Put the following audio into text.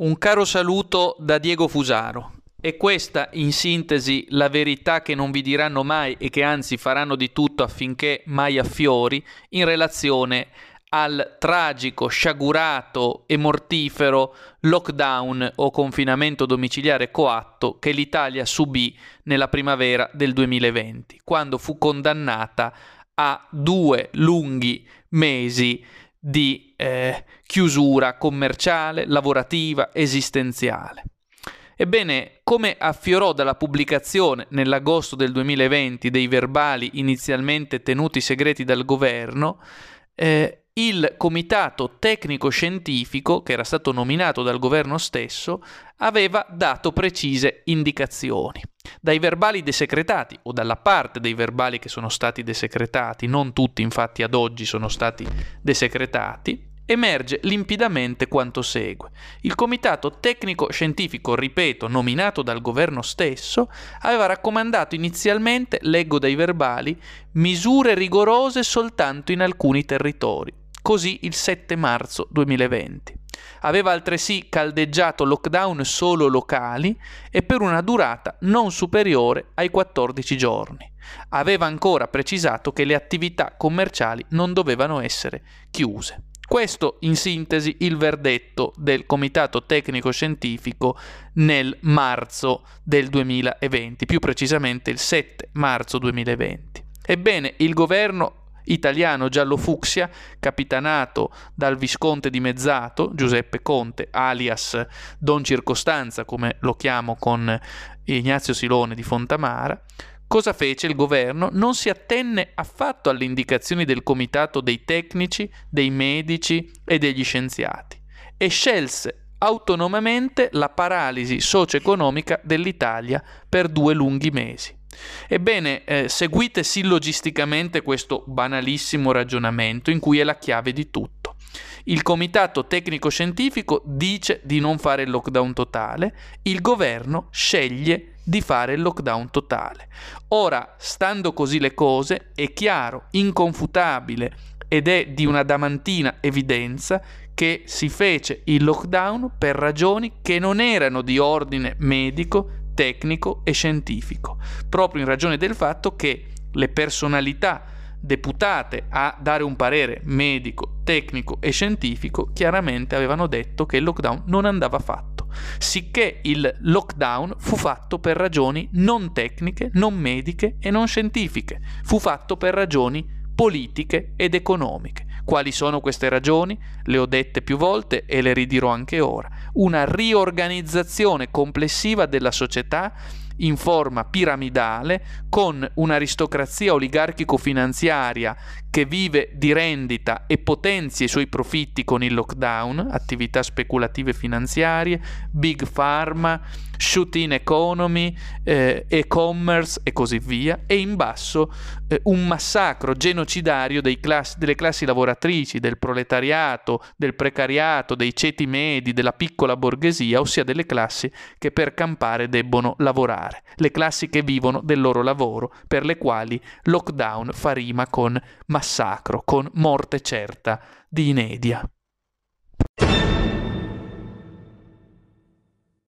Un caro saluto da Diego Fusaro. E questa, in sintesi, la verità che non vi diranno mai e che anzi faranno di tutto affinché mai affiori in relazione al tragico, sciagurato e mortifero lockdown o confinamento domiciliare coatto che l'Italia subì nella primavera del 2020, quando fu condannata a due lunghi mesi di eh, chiusura commerciale, lavorativa, esistenziale. Ebbene, come affiorò dalla pubblicazione nell'agosto del 2020 dei verbali inizialmente tenuti segreti dal governo, eh, il comitato tecnico-scientifico, che era stato nominato dal governo stesso, aveva dato precise indicazioni. Dai verbali desecretati, o dalla parte dei verbali che sono stati desecretati, non tutti infatti ad oggi sono stati desecretati, emerge limpidamente quanto segue. Il comitato tecnico-scientifico, ripeto, nominato dal governo stesso, aveva raccomandato inizialmente, leggo dai verbali, misure rigorose soltanto in alcuni territori, così il 7 marzo 2020. Aveva altresì caldeggiato lockdown solo locali e per una durata non superiore ai 14 giorni. Aveva ancora precisato che le attività commerciali non dovevano essere chiuse. Questo in sintesi il verdetto del Comitato Tecnico Scientifico nel marzo del 2020, più precisamente il 7 marzo 2020. Ebbene, il governo italiano giallo-fucsia, capitanato dal visconte di Mezzato, Giuseppe Conte, alias Don Circostanza, come lo chiamo con Ignazio Silone di Fontamara, Cosa fece il governo? Non si attenne affatto alle indicazioni del comitato dei tecnici, dei medici e degli scienziati e scelse autonomamente la paralisi socio-economica dell'Italia per due lunghi mesi. Ebbene, eh, seguite sillogisticamente questo banalissimo ragionamento in cui è la chiave di tutto. Il comitato tecnico-scientifico dice di non fare il lockdown totale, il governo sceglie di fare il lockdown totale. Ora, stando così le cose, è chiaro, inconfutabile ed è di una damantina evidenza che si fece il lockdown per ragioni che non erano di ordine medico, tecnico e scientifico, proprio in ragione del fatto che le personalità deputate a dare un parere medico, tecnico e scientifico chiaramente avevano detto che il lockdown non andava fatto, sicché il lockdown fu fatto per ragioni non tecniche, non mediche e non scientifiche, fu fatto per ragioni politiche ed economiche. Quali sono queste ragioni? Le ho dette più volte e le ridirò anche ora. Una riorganizzazione complessiva della società in forma piramidale con un'aristocrazia oligarchico-finanziaria che vive di rendita e potenzia i suoi profitti con il lockdown, attività speculative finanziarie, big pharma, shoot-in economy, eh, e-commerce e così via, e in basso eh, un massacro genocidario classi, delle classi lavoratrici, del proletariato, del precariato, dei ceti medi, della piccola borghesia, ossia delle classi che per campare debbono lavorare, le classi che vivono del loro lavoro, per le quali lockdown fa rima con massacro, con morte certa di inedia.